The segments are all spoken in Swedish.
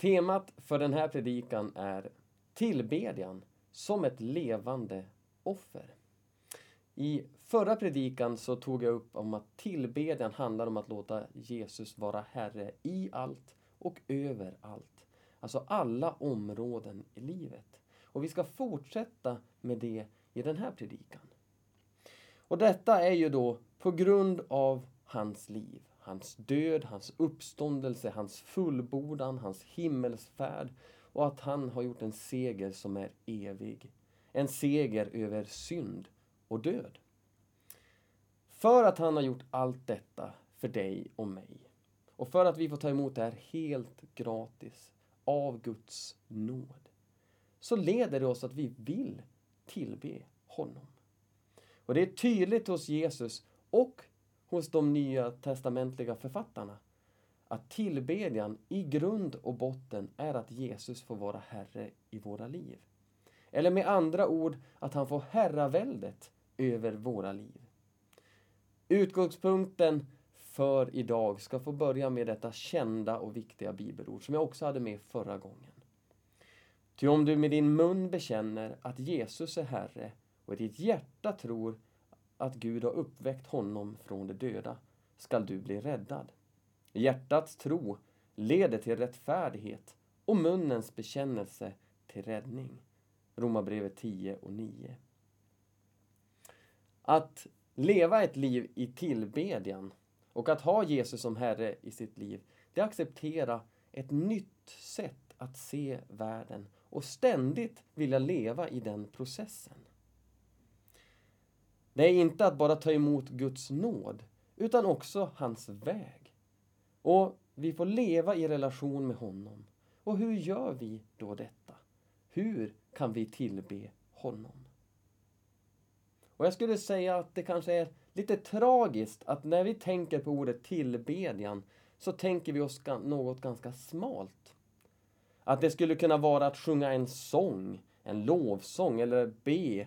Temat för den här predikan är tillbedjan som ett levande offer. I förra predikan så tog jag upp om att tillbedjan handlar om att låta Jesus vara Herre i allt och över allt. Alltså alla områden i livet. Och vi ska fortsätta med det i den här predikan. Och detta är ju då på grund av hans liv, hans död, hans uppståndelse, hans fullbordan, hans himmelsfärd och att han har gjort en seger som är evig. En seger över synd och död. För att han har gjort allt detta för dig och mig och för att vi får ta emot det här helt gratis av Guds nåd så leder det oss att vi vill tillbe honom. Och det är tydligt hos Jesus och hos de nya testamentliga författarna att tillbedjan i grund och botten är att Jesus får vara Herre i våra liv. Eller med andra ord, att han får herraväldet över våra liv. Utgångspunkten för idag ska få börja med detta kända och viktiga bibelord som jag också hade med förra gången. Ty om du med din mun bekänner att Jesus är Herre och i ditt hjärta tror att Gud har uppväckt honom från de döda skall du bli räddad. Hjärtats tro leder till rättfärdighet och munnens bekännelse till räddning. Romarbrevet 10 och 9. Att leva ett liv i tillbedjan och att ha Jesus som Herre i sitt liv, det acceptera ett nytt sätt att se världen och ständigt vilja leva i den processen. Det är inte att bara ta emot Guds nåd, utan också hans väg. Och vi får leva i relation med honom. Och hur gör vi då detta? Hur kan vi tillbe honom? Och jag skulle säga att det kanske är lite tragiskt att när vi tänker på ordet tillbedjan så tänker vi oss något ganska smalt. Att det skulle kunna vara att sjunga en sång, en lovsång eller be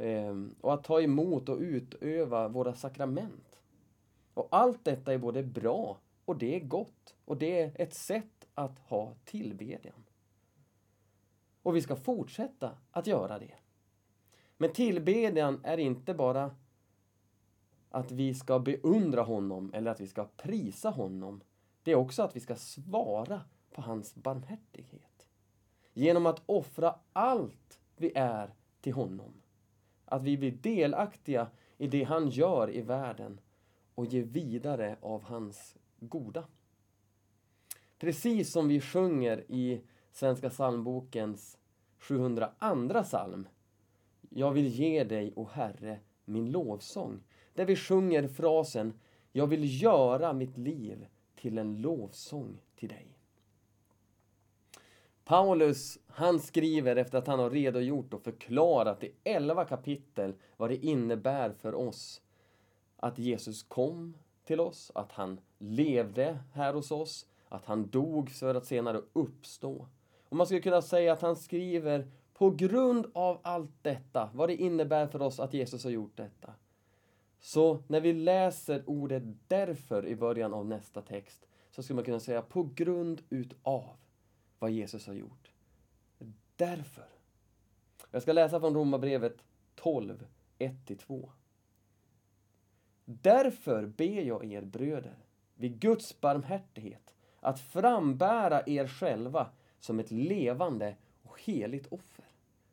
Ehm, och att ta emot och utöva våra sakrament. Och allt detta är både bra och det är gott och det är ett sätt att ha tillbedjan. Och vi ska fortsätta att göra det. Men tillbedjan är inte bara att vi ska beundra honom eller att vi ska prisa honom. Det är också att vi ska svara på hans barmhärtighet. Genom att offra allt vi är till honom. Att vi blir delaktiga i det han gör i världen och ger vidare av hans goda. Precis som vi sjunger i Svenska psalmbokens 702 psalm. Jag vill ge dig, o Herre, min lovsång. Där vi sjunger frasen Jag vill göra mitt liv till en lovsång till dig. Paulus, han skriver efter att han har redogjort och förklarat i elva kapitel vad det innebär för oss att Jesus kom till oss, att han levde här hos oss, att han dog för att senare uppstå. Och man skulle kunna säga att han skriver på grund av allt detta, vad det innebär för oss att Jesus har gjort detta. Så när vi läser ordet därför i början av nästa text så skulle man kunna säga på grund utav vad Jesus har gjort. Därför. Jag ska läsa från Romarbrevet 12, 1-2. Därför ber jag er bröder, vid Guds barmhärtighet, att frambära er själva som ett levande och heligt offer,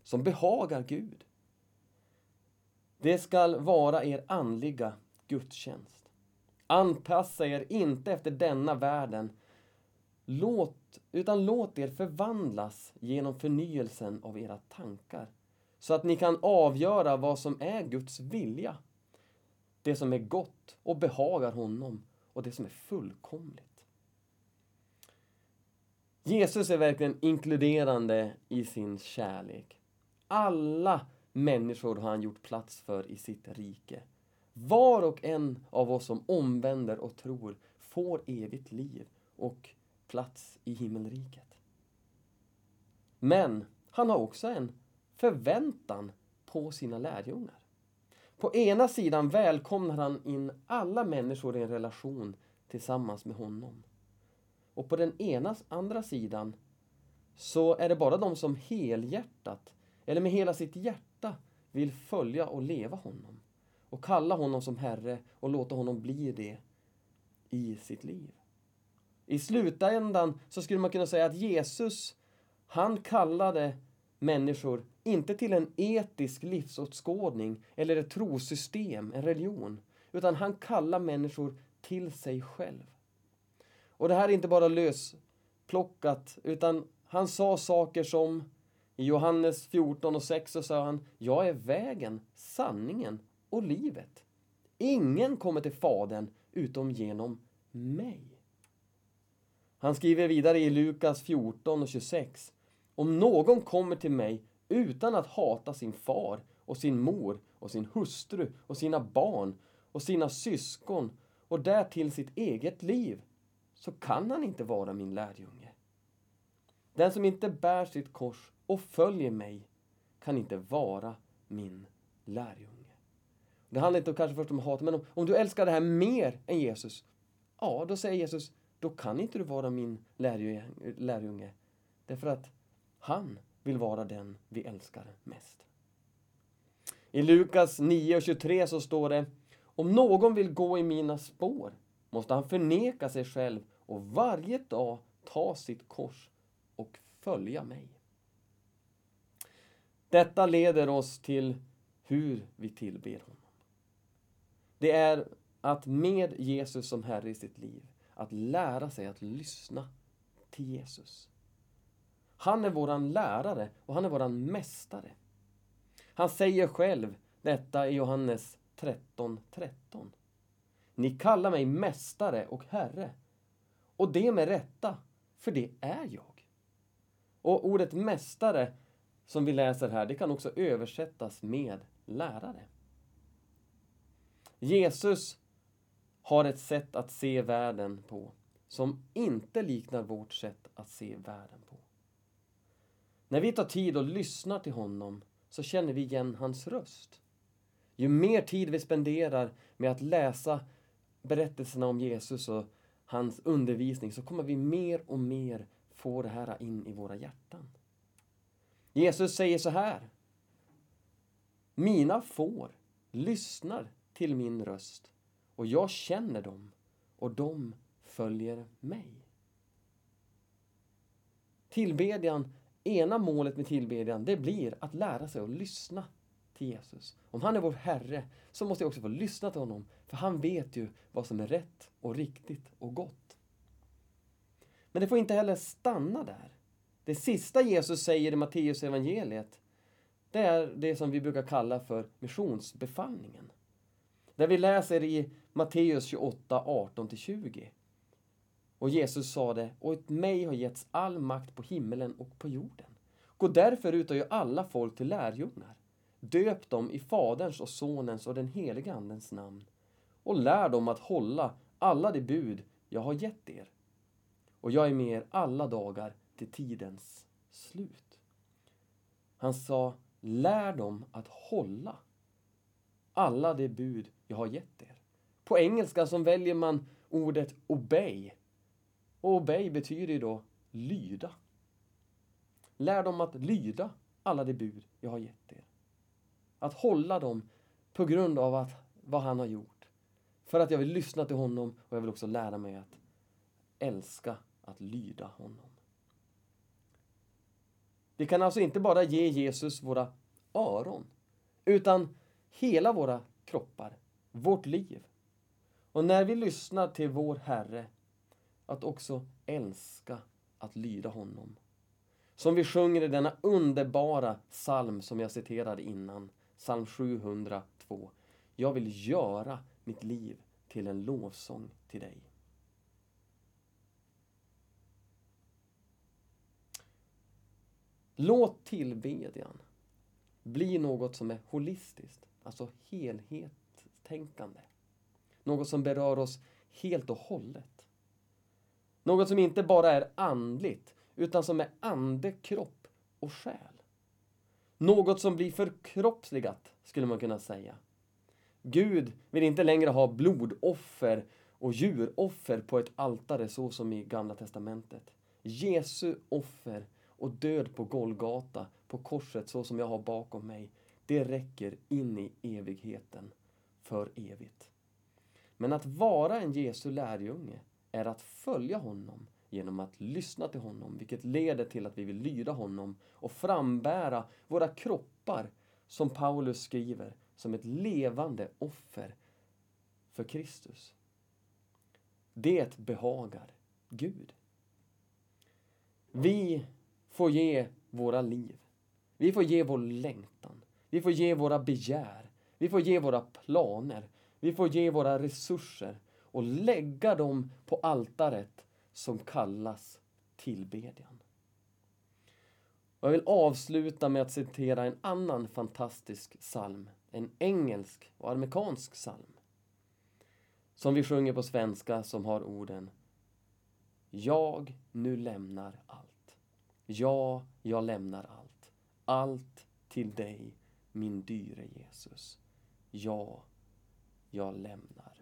som behagar Gud. Det skall vara er andliga gudstjänst. Anpassa er inte efter denna världen, låt, utan låt er förvandlas genom förnyelsen av era tankar, så att ni kan avgöra vad som är Guds vilja, det som är gott och behagar honom och det som är fullkomligt. Jesus är verkligen inkluderande i sin kärlek. Alla människor har han gjort plats för i sitt rike. Var och en av oss som omvänder och tror får evigt liv och plats i himmelriket. Men han har också en förväntan på sina lärjungar. På ena sidan välkomnar han in alla människor i en relation tillsammans med honom. Och på den ena andra sidan så är det bara de som helhjärtat, eller med hela sitt hjärta, vill följa och leva honom. Och kalla honom som Herre och låta honom bli det i sitt liv. I slutändan så skulle man kunna säga att Jesus, han kallade människor inte till en etisk livsåskådning eller ett trosystem, en religion, utan han kallar människor till sig själv. Och det här är inte bara lösplockat, utan han sa saker som i Johannes 14 och 6 så sa han Jag är vägen, sanningen och livet. Ingen kommer till Fadern utom genom mig. Han skriver vidare i Lukas 14 och 26 Om någon kommer till mig utan att hata sin far och sin mor och sin hustru och sina barn och sina syskon och därtill sitt eget liv så kan han inte vara min lärjunge. Den som inte bär sitt kors och följer mig kan inte vara min lärjunge. Det handlar inte kanske först om hat, men om, om du älskar det här mer än Jesus, ja, då säger Jesus, då kan inte du vara min lärjunge. Därför att han vill vara den vi älskar mest. I Lukas 9 och 23 så står det Om någon vill gå i mina spår måste han förneka sig själv och varje dag ta sitt kors och följa mig. Detta leder oss till hur vi tillber honom. Det är att med Jesus som Herre i sitt liv, att lära sig att lyssna till Jesus. Han är våran lärare och han är våran mästare. Han säger själv detta i Johannes 13.13. 13. Ni kallar mig mästare och herre. Och det med rätta, för det är jag. Och ordet mästare som vi läser här, det kan också översättas med lärare. Jesus har ett sätt att se världen på som inte liknar vårt sätt att se världen på. När vi tar tid och lyssnar till honom så känner vi igen hans röst. Ju mer tid vi spenderar med att läsa berättelserna om Jesus och hans undervisning så kommer vi mer och mer få det här in i våra hjärtan. Jesus säger så här. Mina får lyssnar till min röst och jag känner dem och de följer mig. Tillbedjan, ena målet med tillbedjan, det blir att lära sig att lyssna till Jesus. Om han är vår Herre så måste jag också få lyssna till honom, för han vet ju vad som är rätt och riktigt och gott. Men det får inte heller stanna där. Det sista Jesus säger i Matteus evangeliet, det är det som vi brukar kalla för missionsbefallningen. Där vi läser i Matteus 28, 18-20. Och Jesus sade, åt mig har getts all makt på himmelen och på jorden. Gå därför ut och gör alla folk till lärjungar. Döp dem i Faderns och Sonens och den helige Andens namn och lär dem att hålla alla de bud jag har gett er. Och jag är med er alla dagar till tidens slut. Han sa, lär dem att hålla alla de bud jag har gett er. På engelska så väljer man ordet obey. Och obey betyder ju då lyda. Lär dem att lyda alla de bud jag har gett er. Att hålla dem på grund av att, vad han har gjort. För att jag vill lyssna till honom och jag vill också lära mig att älska att lyda honom. Vi kan alltså inte bara ge Jesus våra öron, utan hela våra kroppar, vårt liv. Och när vi lyssnar till vår Herre, att också älska att lyda honom. Som vi sjunger i denna underbara psalm som jag citerade innan, psalm 702. Jag vill göra mitt liv till en lovsång till dig. Låt tillbedjan bli något som är holistiskt, alltså helhetstänkande. Något som berör oss helt och hållet. Något som inte bara är andligt, utan som är ande, kropp och själ. Något som blir förkroppsligat, skulle man kunna säga. Gud vill inte längre ha blodoffer och djuroffer på ett altare så som i Gamla Testamentet. Jesu offer och död på Golgata, på korset så som jag har bakom mig, det räcker in i evigheten för evigt. Men att vara en Jesu lärjunge är att följa honom genom att lyssna till honom, vilket leder till att vi vill lyda honom och frambära våra kroppar, som Paulus skriver, som ett levande offer för Kristus. Det behagar Gud. Vi får ge våra liv. Vi får ge vår längtan. Vi får ge våra begär. Vi får ge våra planer. Vi får ge våra resurser och lägga dem på altaret som kallas tillbedjan. jag vill avsluta med att citera en annan fantastisk psalm. En engelsk och amerikansk psalm. Som vi sjunger på svenska som har orden Jag nu lämnar allt. Ja, jag lämnar allt. Allt till dig, min dyre Jesus. Ja, jag lämnar.